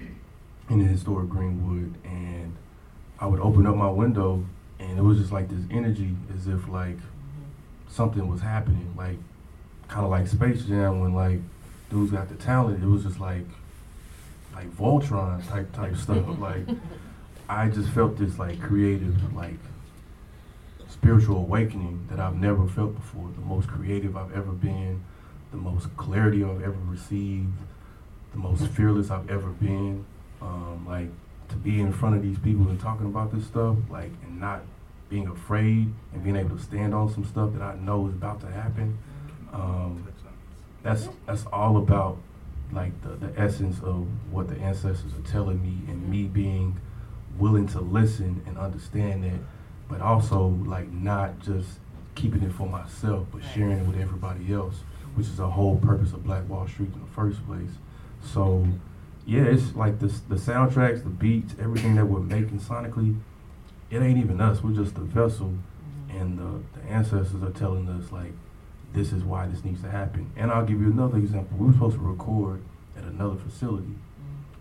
in the historic Greenwood, and I would open up my window, and it was just like this energy, as if like something was happening, like kind of like Space Jam when like dudes got the talent. It was just like like Voltron type type (laughs) stuff. like I just felt this like creative like spiritual awakening that I've never felt before. The most creative I've ever been, the most clarity I've ever received, the most fearless I've ever been. Um, like to be in front of these people and talking about this stuff, like and not being afraid and being able to stand on some stuff that I know is about to happen. Um, that's that's all about like the, the essence of what the ancestors are telling me and me being willing to listen and understand that, but also like not just keeping it for myself, but sharing it with everybody else, which is the whole purpose of Black Wall Street in the first place. So yeah, it's like the the soundtracks, the beats, everything that we're making sonically, it ain't even us. We're just the vessel, and the, the ancestors are telling us like this is why this needs to happen. And I'll give you another example. We were supposed to record at another facility,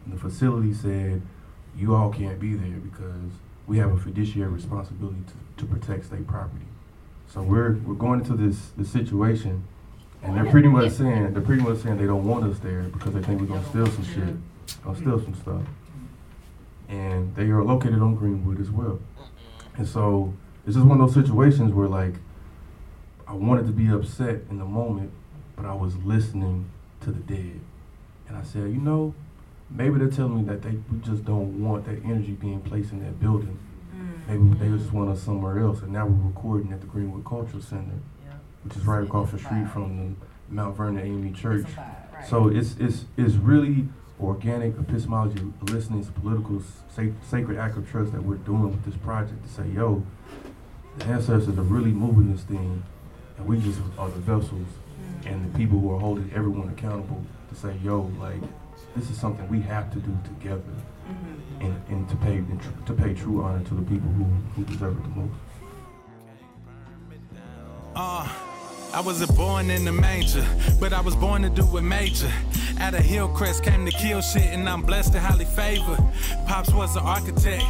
and the facility said you all can't be there because we have a fiduciary responsibility to, to protect state property. So we're we're going into this this situation, and they're pretty much saying they're pretty much saying they don't want us there because they think we're gonna steal some shit, gonna steal some stuff. And they are located on Greenwood as well. And so it's just one of those situations where like I wanted to be upset in the moment, but I was listening to the dead. And I said, you know, maybe they're telling me that they we just don't want that energy being placed in that building. Maybe they just want us somewhere else. And now we're recording at the Greenwood Cultural Center, which is right across the street from the Mount Vernon AME Church. So it's it's it's really organic epistemology, listening to political sac- sacred act of trust that we're doing with this project to say, yo, the ancestors are really moving this thing, and we just are the vessels and the people who are holding everyone accountable to say, yo, like this is something we have to do together, and, and to pay and tr- to pay true honor to the people who, who deserve it the most. Uh, I wasn't born in the manger, but I was born to do it major. At a Hillcrest came to kill shit, and I'm blessed and highly favored. Pops was an architect.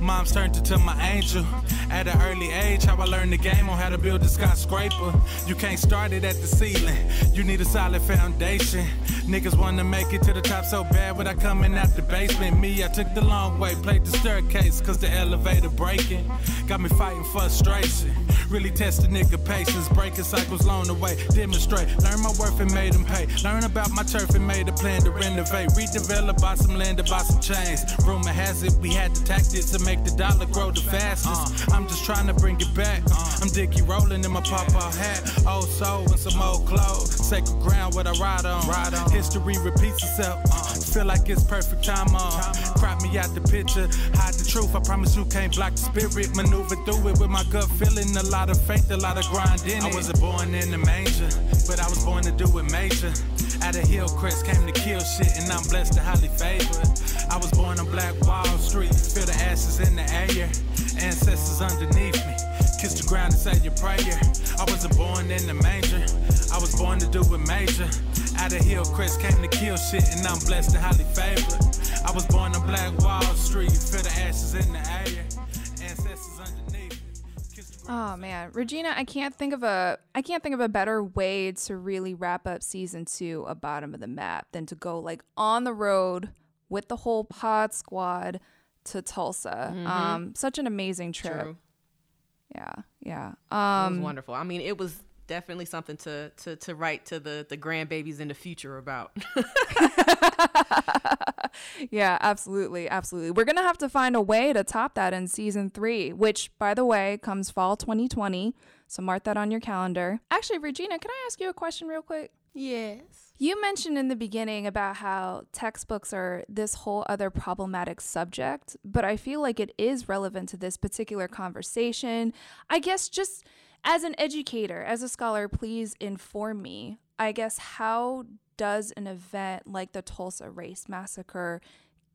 Mom's turned into my angel. At an early age, how I learned the game on how to build a skyscraper. You can't start it at the ceiling, you need a solid foundation. Niggas wanna make it to the top so bad without coming out the basement. Me, I took the long way, played the staircase, cause the elevator breaking. Got me fighting frustration. Really test a nigga patience, breaking cycles along the way. Demonstrate, learn my worth and made them pay. Learn about my turf and made a plan to renovate. Redevelop, buy some land, to buy some chains. Rumor has it, we had the tactics to make the dollar grow the fastest. Uh. I'm just trying to bring it back. Uh. I'm Dickie rolling in my papa hat. Old soul and some old clothes. Sacred ground, what I ride on. Ride on. History repeats itself. Uh. Feel like it's perfect time on. Crop me out the picture. Hide the truth. I promise you can't block the spirit. Maneuver through it with my gut feeling. A lot of faith, a lot of grind in it. I wasn't born in the manger, but I was born to do it major. At a Hillcrest came to kill shit, and I'm blessed and highly favored. I was born on Black Wall Street. Feel the ashes in the air. Ancestors underneath me. Kiss the ground and say your prayer. I wasn't born in the manger. I was born to do it major. Out of Hillcrest came to kill shit, and I'm blessed and highly favored. I was born on Black Wall Street. Feel the ashes in the air. Ancestors underneath me. Oh man, Regina, I can't think of a I can't think of a better way to really wrap up season 2 of Bottom of the Map than to go like on the road with the whole pod squad to Tulsa. Mhm. Um such an amazing trip. True. Yeah. Yeah. it Um was wonderful. I mean, it was definitely something to to to write to the the grandbabies in the future about. (laughs) (laughs) yeah, absolutely, absolutely. We're gonna have to find a way to top that in season three, which, by the way, comes fall 2020. So mark that on your calendar. Actually, Regina, can I ask you a question real quick? Yes. You mentioned in the beginning about how textbooks are this whole other problematic subject, but I feel like it is relevant to this particular conversation. I guess just as an educator, as a scholar, please inform me. I guess how does an event like the Tulsa Race Massacre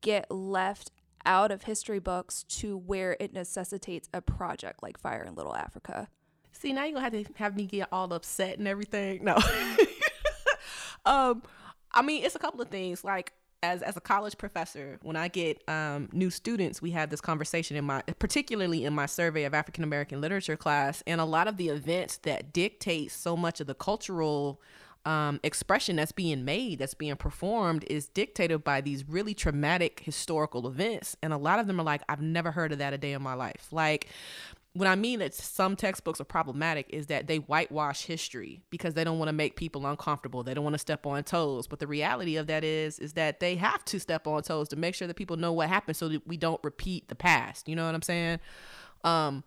get left out of history books to where it necessitates a project like Fire in Little Africa? See, now you're gonna have to have me get all upset and everything. No. (laughs) um, I mean, it's a couple of things. Like as as a college professor, when I get um, new students, we have this conversation in my, particularly in my survey of African American literature class, and a lot of the events that dictate so much of the cultural um, expression that's being made, that's being performed, is dictated by these really traumatic historical events, and a lot of them are like, I've never heard of that a day in my life. Like what I mean that some textbooks are problematic is that they whitewash history because they don't want to make people uncomfortable. They don't want to step on toes. But the reality of that is is that they have to step on toes to make sure that people know what happened so that we don't repeat the past. You know what I'm saying? Um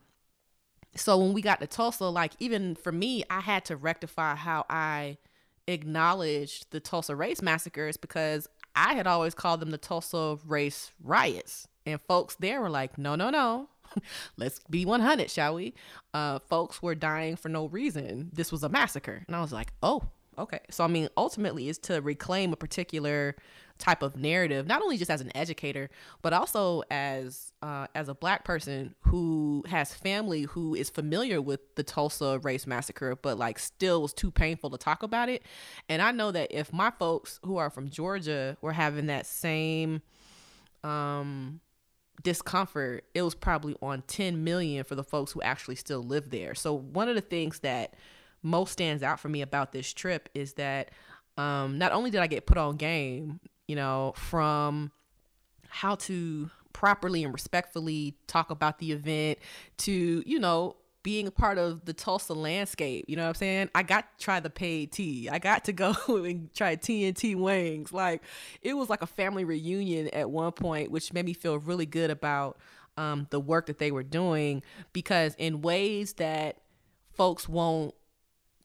so when we got to Tulsa, like even for me, I had to rectify how I acknowledged the Tulsa race massacres because I had always called them the Tulsa race riots. And folks there were like, no, no, no. (laughs) Let's be 100, shall we? Uh, folks were dying for no reason. This was a massacre. And I was like, oh, okay. So, I mean, ultimately, is to reclaim a particular type of narrative, not only just as an educator, but also as uh, as a black person who has family who is familiar with the Tulsa race massacre, but like still was too painful to talk about it. And I know that if my folks who are from Georgia were having that same um discomfort, it was probably on 10 million for the folks who actually still live there. So one of the things that most stands out for me about this trip is that um, not only did I get put on game, you know, from how to properly and respectfully talk about the event to, you know, being a part of the Tulsa landscape. You know what I'm saying? I got to try the paid tea. I got to go (laughs) and try TNT wings. Like it was like a family reunion at one point, which made me feel really good about um, the work that they were doing because in ways that folks won't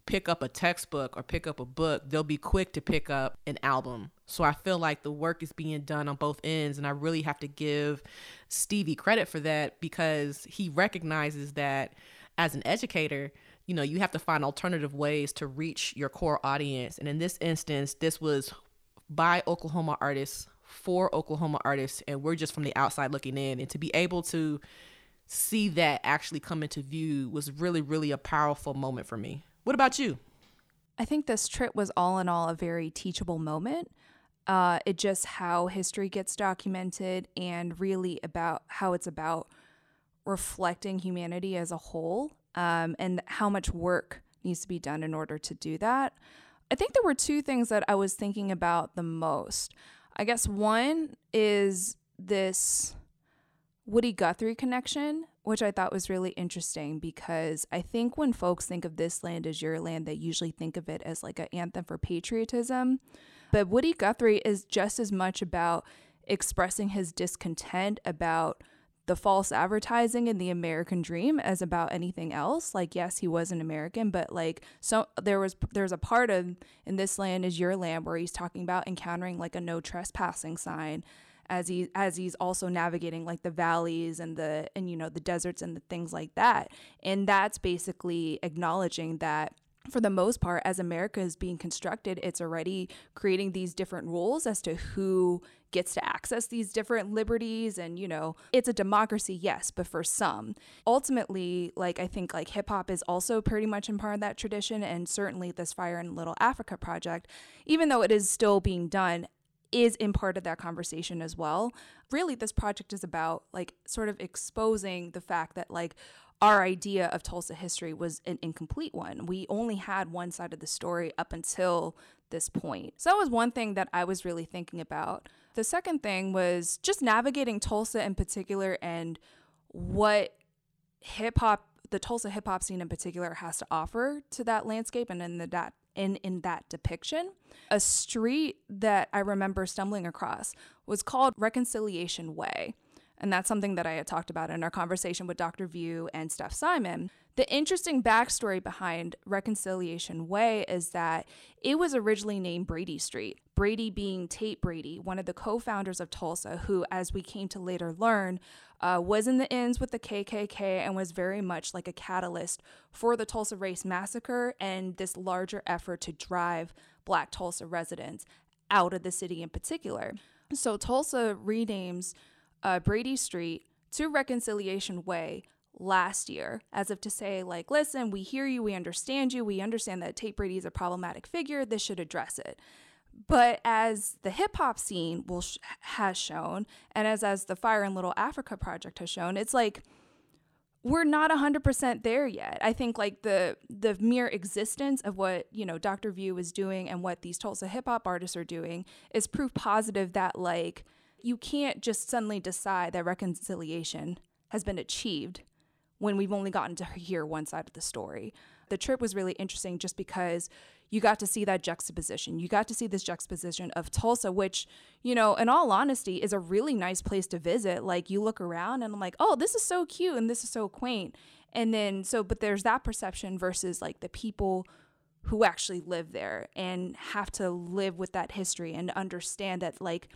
pick up a textbook or pick up a book, they'll be quick to pick up an album. So I feel like the work is being done on both ends. And I really have to give Stevie credit for that because he recognizes that as an educator, you know, you have to find alternative ways to reach your core audience. And in this instance, this was by Oklahoma artists for Oklahoma artists, and we're just from the outside looking in. And to be able to see that actually come into view was really, really a powerful moment for me. What about you? I think this trip was all in all a very teachable moment. Uh, it just how history gets documented and really about how it's about reflecting humanity as a whole um, and how much work needs to be done in order to do that. I think there were two things that I was thinking about the most. I guess one is this Woody Guthrie connection, which I thought was really interesting because I think when folks think of this land as your land, they usually think of it as like an anthem for patriotism. But Woody Guthrie is just as much about expressing his discontent about the false advertising and the American dream as about anything else. Like, yes, he was an American, but like, so there was there's a part of in this land is your land where he's talking about encountering like a no trespassing sign as he as he's also navigating like the valleys and the and you know the deserts and the things like that and that's basically acknowledging that for the most part, as America is being constructed, it's already creating these different rules as to who gets to access these different liberties. And, you know, it's a democracy, yes, but for some. Ultimately, like, I think like hip hop is also pretty much in part of that tradition. And certainly this Fire in Little Africa project, even though it is still being done, is in part of that conversation as well. Really, this project is about like sort of exposing the fact that like our idea of Tulsa history was an incomplete one. We only had one side of the story up until this point. So that was one thing that I was really thinking about. The second thing was just navigating Tulsa in particular and what hip hop the Tulsa hip hop scene in particular has to offer to that landscape and in the that in in that depiction. A street that I remember stumbling across was called Reconciliation Way. And that's something that I had talked about in our conversation with Dr. View and Steph Simon. The interesting backstory behind Reconciliation Way is that it was originally named Brady Street. Brady being Tate Brady, one of the co founders of Tulsa, who, as we came to later learn, uh, was in the ends with the KKK and was very much like a catalyst for the Tulsa Race Massacre and this larger effort to drive Black Tulsa residents out of the city in particular. So Tulsa renames uh, Brady Street to Reconciliation Way last year, as if to say, like, listen, we hear you, we understand you, we understand that Tate Brady is a problematic figure, this should address it. But as the hip hop scene will sh- has shown, and as as the Fire in Little Africa project has shown, it's like we're not 100% there yet. I think like the the mere existence of what, you know, Dr. View is doing and what these Tulsa hip hop artists are doing is proof positive that like you can't just suddenly decide that reconciliation has been achieved when we've only gotten to hear one side of the story. The trip was really interesting just because you got to see that juxtaposition. You got to see this juxtaposition of Tulsa, which, you know, in all honesty, is a really nice place to visit. Like, you look around and I'm like, oh, this is so cute and this is so quaint. And then, so, but there's that perception versus like the people who actually live there and have to live with that history and understand that, like,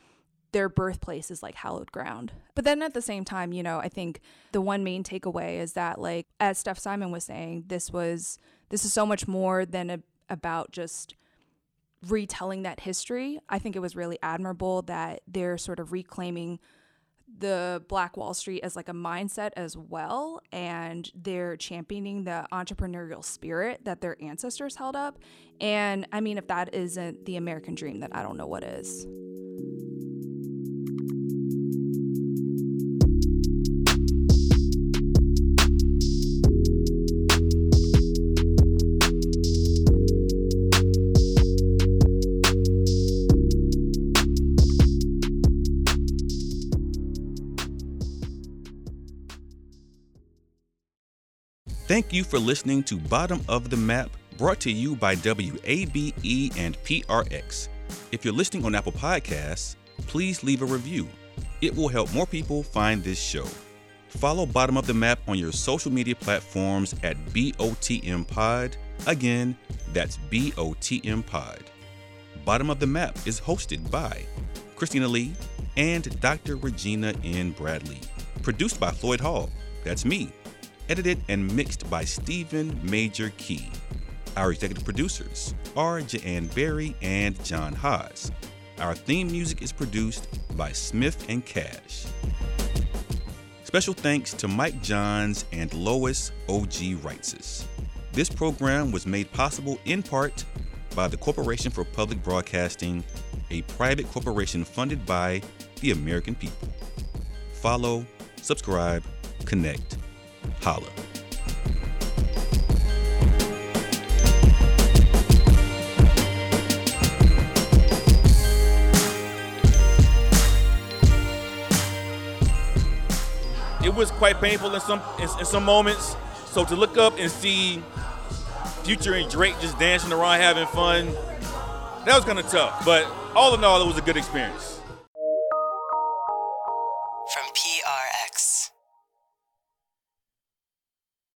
their birthplace is like hallowed ground. But then at the same time, you know, I think the one main takeaway is that, like, as Steph Simon was saying, this was, this is so much more than a, about just retelling that history. I think it was really admirable that they're sort of reclaiming the Black Wall Street as like a mindset as well. And they're championing the entrepreneurial spirit that their ancestors held up. And I mean, if that isn't the American dream, then I don't know what is. Thank you for listening to Bottom of the Map, brought to you by WABE and PRX. If you're listening on Apple Podcasts, please leave a review. It will help more people find this show. Follow Bottom of the Map on your social media platforms at BOTM Pod. Again, that's BOTM Pod. Bottom of the Map is hosted by Christina Lee and Dr. Regina N. Bradley. Produced by Floyd Hall. That's me edited and mixed by Stephen Major Key. Our executive producers are Jan Berry and John Haas. Our theme music is produced by Smith and Cash. Special thanks to Mike Johns and Lois O.G. Reitzes. This program was made possible in part by the Corporation for Public Broadcasting, a private corporation funded by the American people. Follow, subscribe, connect, holla. It was quite painful in some in, in some moments. So to look up and see Future and Drake just dancing around having fun, that was kind of tough. But all in all, it was a good experience.